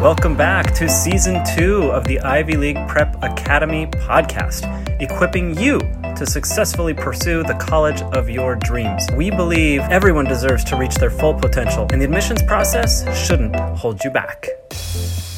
Welcome back to season two of the Ivy League Prep Academy podcast, equipping you to successfully pursue the college of your dreams. We believe everyone deserves to reach their full potential, and the admissions process shouldn't hold you back.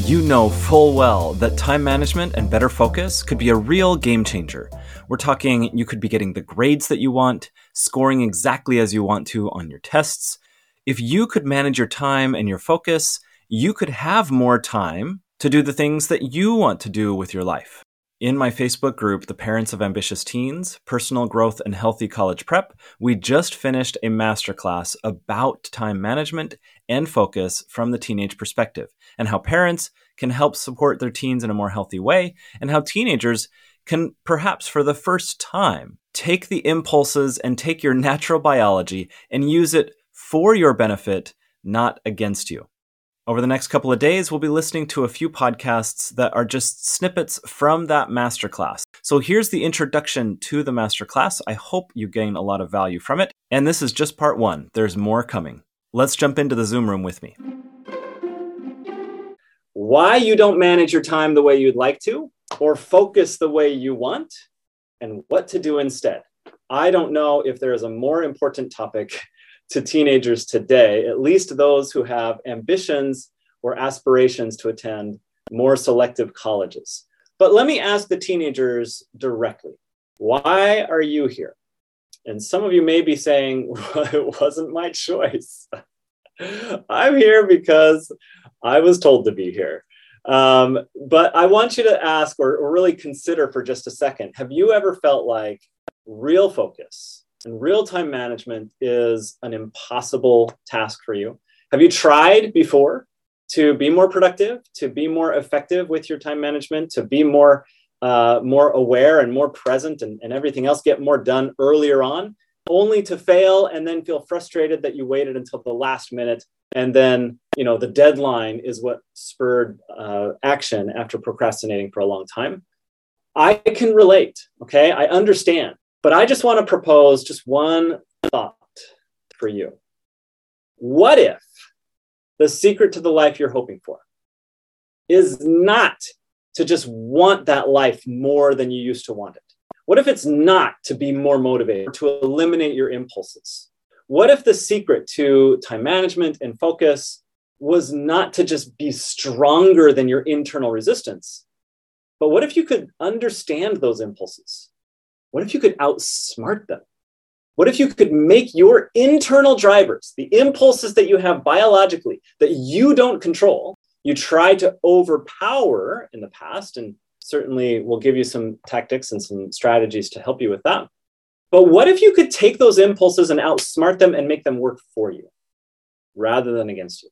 You know full well that time management and better focus could be a real game changer. We're talking you could be getting the grades that you want, scoring exactly as you want to on your tests. If you could manage your time and your focus, you could have more time to do the things that you want to do with your life. In my Facebook group, The Parents of Ambitious Teens Personal Growth and Healthy College Prep, we just finished a masterclass about time management and focus from the teenage perspective, and how parents can help support their teens in a more healthy way, and how teenagers can perhaps for the first time take the impulses and take your natural biology and use it for your benefit, not against you. Over the next couple of days, we'll be listening to a few podcasts that are just snippets from that masterclass. So here's the introduction to the masterclass. I hope you gain a lot of value from it. And this is just part one, there's more coming. Let's jump into the Zoom room with me. Why you don't manage your time the way you'd like to, or focus the way you want, and what to do instead. I don't know if there is a more important topic to teenagers today, at least those who have ambitions or aspirations to attend more selective colleges. But let me ask the teenagers directly why are you here? And some of you may be saying, well, it wasn't my choice. I'm here because I was told to be here. Um, but I want you to ask or, or really consider for just a second have you ever felt like real focus, and real time management is an impossible task for you. Have you tried before to be more productive, to be more effective with your time management, to be more uh, more aware and more present and, and everything else, get more done earlier on, only to fail and then feel frustrated that you waited until the last minute and then you know the deadline is what spurred uh, action after procrastinating for a long time? I can relate okay? I understand but I just want to propose just one thought for you. What if the secret to the life you're hoping for is not to just want that life more than you used to want it? What if it's not to be more motivated, to eliminate your impulses? What if the secret to time management and focus was not to just be stronger than your internal resistance, but what if you could understand those impulses? What if you could outsmart them? What if you could make your internal drivers, the impulses that you have biologically that you don't control, you try to overpower in the past, and certainly we'll give you some tactics and some strategies to help you with that. But what if you could take those impulses and outsmart them and make them work for you rather than against you?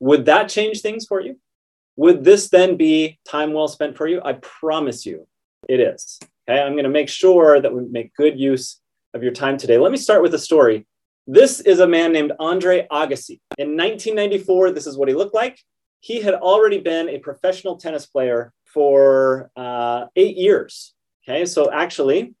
Would that change things for you? Would this then be time well spent for you? I promise you it is. Okay, I'm going to make sure that we make good use of your time today. Let me start with a story. This is a man named Andre Agassi. In 1994, this is what he looked like. He had already been a professional tennis player for uh, eight years. Okay, so actually,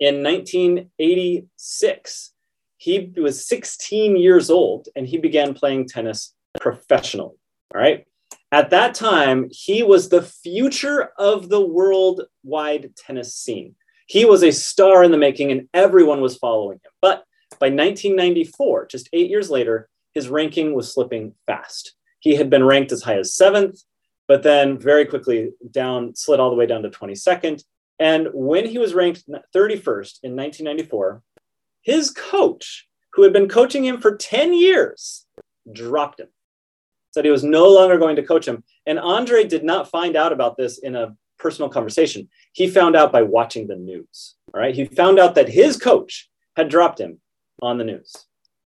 in 1986, he was 16 years old and he began playing tennis professionally. All right. At that time, he was the future of the worldwide tennis scene. He was a star in the making and everyone was following him. But by 1994, just eight years later, his ranking was slipping fast. He had been ranked as high as seventh, but then very quickly down, slid all the way down to 22nd. And when he was ranked 31st in 1994, his coach, who had been coaching him for 10 years, dropped him said he was no longer going to coach him. And Andre did not find out about this in a personal conversation. He found out by watching the news. All right. He found out that his coach had dropped him on the news.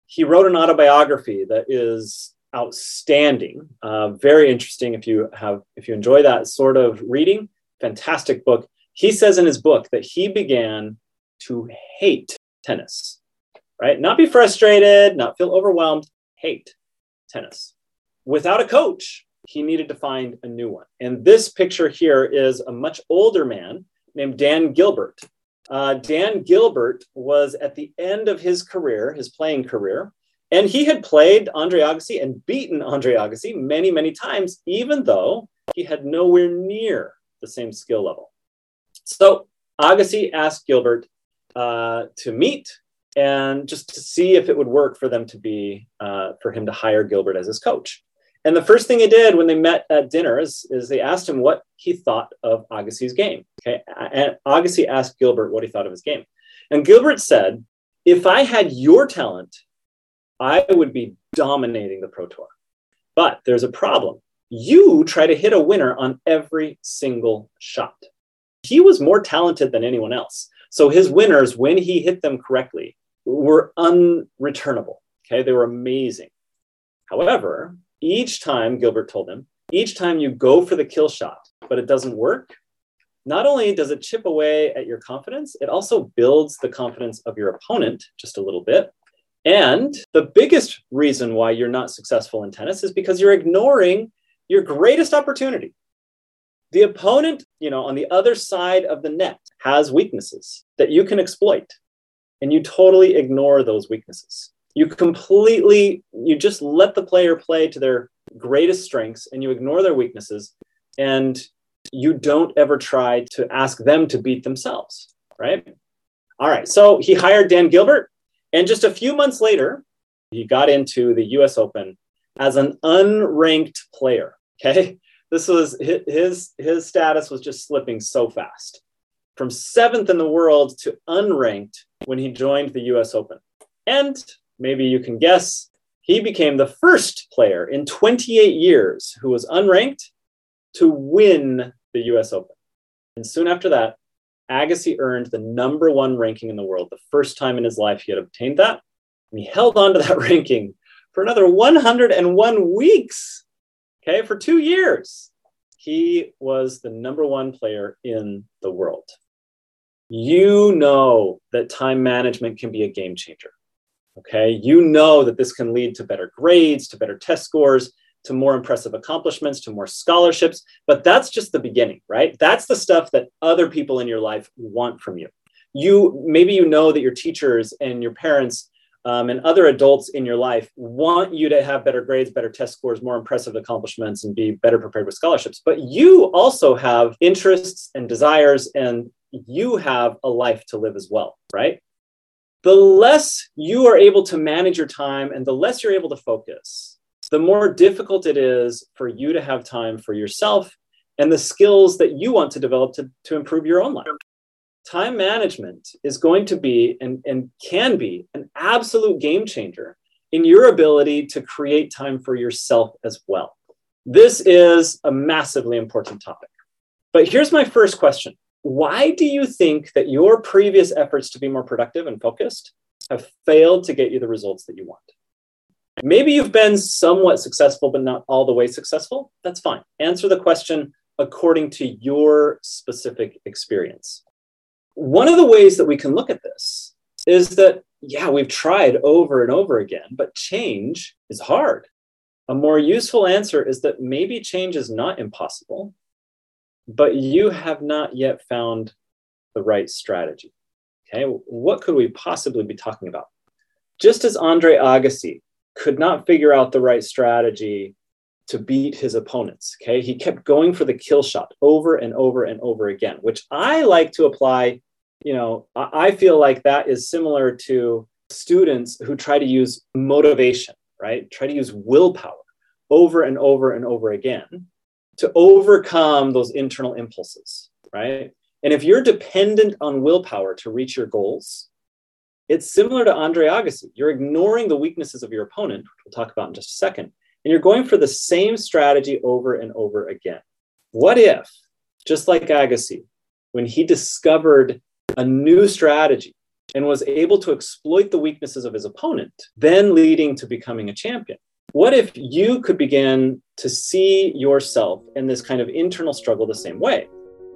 He wrote an autobiography that is outstanding, uh, very interesting. If you have, if you enjoy that sort of reading, fantastic book. He says in his book that he began to hate tennis, right? Not be frustrated, not feel overwhelmed, hate tennis without a coach, he needed to find a new one. And this picture here is a much older man named Dan Gilbert. Uh, Dan Gilbert was at the end of his career, his playing career, And he had played Andre Agassi and beaten Andre Agassi many, many times, even though he had nowhere near the same skill level. So Agassi asked Gilbert uh, to meet and just to see if it would work for them to be, uh, for him to hire Gilbert as his coach. And the first thing he did when they met at dinner is, is they asked him what he thought of Agassi's game. Okay. And Agassi asked Gilbert what he thought of his game. And Gilbert said, if I had your talent, I would be dominating the Pro Tour. But there's a problem. You try to hit a winner on every single shot. He was more talented than anyone else. So his winners, when he hit them correctly, were unreturnable. Okay, they were amazing. However, each time, Gilbert told him, each time you go for the kill shot, but it doesn't work, not only does it chip away at your confidence, it also builds the confidence of your opponent just a little bit. And the biggest reason why you're not successful in tennis is because you're ignoring your greatest opportunity. The opponent, you know, on the other side of the net has weaknesses that you can exploit, and you totally ignore those weaknesses. You completely, you just let the player play to their greatest strengths and you ignore their weaknesses. And you don't ever try to ask them to beat themselves, right? All right. So he hired Dan Gilbert. And just a few months later, he got into the US Open as an unranked player. Okay. This was his, his status was just slipping so fast from seventh in the world to unranked when he joined the US Open. And maybe you can guess, he became the first player in 28 years who was unranked to win the US Open. And soon after that, Agassi earned the number one ranking in the world, the first time in his life he had obtained that. And he held on to that ranking for another 101 weeks, okay, for two years. He was the number one player in the world. You know that time management can be a game changer. Okay, you know that this can lead to better grades, to better test scores, to more impressive accomplishments, to more scholarships. But that's just the beginning, right? That's the stuff that other people in your life want from you. You maybe you know that your teachers and your parents um, and other adults in your life want you to have better grades, better test scores, more impressive accomplishments, and be better prepared with scholarships. But you also have interests and desires, and you have a life to live as well, right? The less you are able to manage your time and the less you're able to focus, the more difficult it is for you to have time for yourself and the skills that you want to develop to, to improve your own life. Time management is going to be and, and can be an absolute game changer in your ability to create time for yourself as well. This is a massively important topic. But here's my first question Why do you think that your previous efforts to be more productive and focused have failed to get you the results that you want? Maybe you've been somewhat successful, but not all the way successful. That's fine. Answer the question according to your specific experience. One of the ways that we can look at this is that, yeah, we've tried over and over again, but change is hard. A more useful answer is that maybe change is not impossible, but you have not yet found the right strategy. Okay, what could we possibly be talking about? Just as Andre Agassi could not figure out the right strategy to beat his opponents. Okay. He kept going for the kill shot over and over and over again, which I like to apply. You know, I feel like that is similar to students who try to use motivation, right? Try to use willpower over and over and over again to overcome those internal impulses, right? And if you're dependent on willpower to reach your goals, it's similar to Andre Agassi. You're ignoring the weaknesses of your opponent, which we'll talk about in just a second, and you're going for the same strategy over and over again. What if, just like Agassi, when he discovered a new strategy and was able to exploit the weaknesses of his opponent, then leading to becoming a champion? What if you could begin to see yourself in this kind of internal struggle the same way?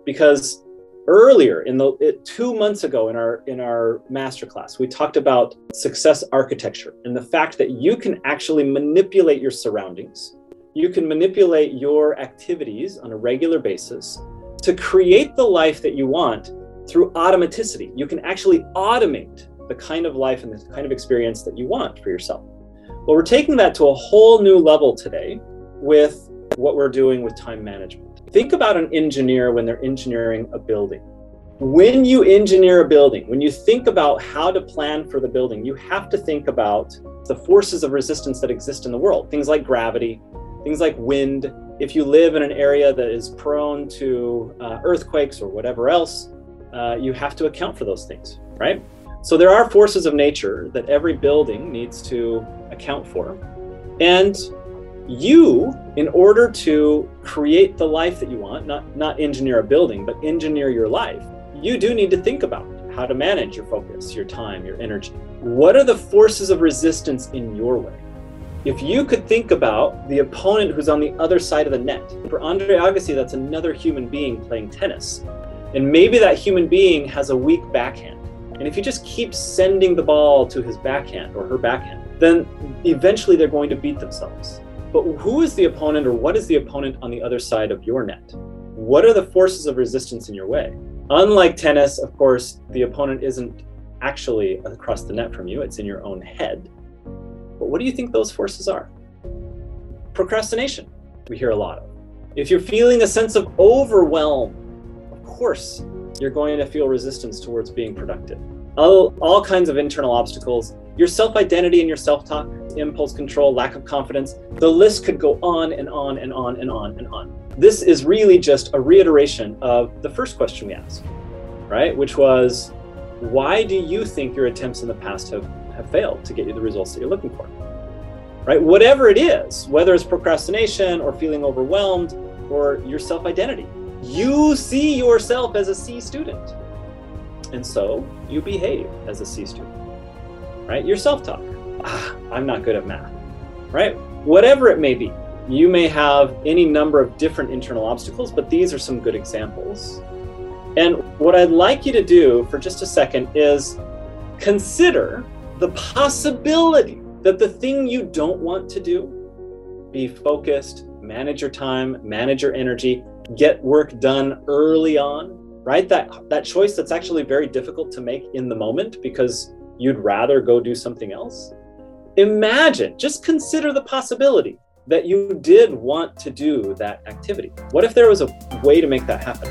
Because earlier in the it, two months ago in our in our masterclass we talked about success architecture and the fact that you can actually manipulate your surroundings. You can manipulate your activities on a regular basis to create the life that you want through automaticity. You can actually automate the kind of life and the kind of experience that you want for yourself. Well, we're taking that to a whole new level today with what we're doing with time management. Think about an engineer when they're engineering a building. When you engineer a building, when you think about how to plan for the building, you have to think about the forces of resistance that exist in the world. Things like gravity, things like wind. If you live in an area that is prone to uh, earthquakes or whatever else, uh, you have to account for those things, right? So there are forces of nature that every building needs to account for. And you, in order to create the life that you want, not, not engineer a building, but engineer your life, you do need to think about how to manage your focus, your time, your energy. What are the forces of resistance in your way? If you could think about the opponent who's on the other side of the net, for Andre Agassi, that's another human being playing tennis. And maybe that human being has a weak backhand. And if you just keep sending the ball to his backhand or her backhand, then eventually they're going to beat themselves. But who is the opponent or what is the opponent on the other side of your net? What are the forces of resistance in your way? Unlike tennis, of course, the opponent isn't actually across the net from you, it's in your own head. But what do you think those forces are? Procrastination, we hear a lot of. If you're feeling a sense of overwhelm of course, you're going to feel resistance towards being productive. All, all kinds of internal obstacles, your self identity and your self talk, impulse control, lack of confidence. The list could go on and on and on and on and on. This is really just a reiteration of the first question we asked, right? Which was, why do you think your attempts in the past have, have failed to get you the results that you're looking for? Right? Whatever it is, whether it's procrastination or feeling overwhelmed or your self identity, you see yourself as a C student. And so you behave as a C student, right? Your self talk. Ah, I'm not good at math, right? Whatever it may be. You may have any number of different internal obstacles, but these are some good examples. And what I'd like you to do for just a second is consider the possibility that the thing you don't want to do, be focused, manage your time, manage your energy, get work done early on, right? That that choice that's actually very difficult to make in the moment because you'd rather go do something else. Imagine, just consider the possibility that you did want to do that activity. What if there was a way to make that happen?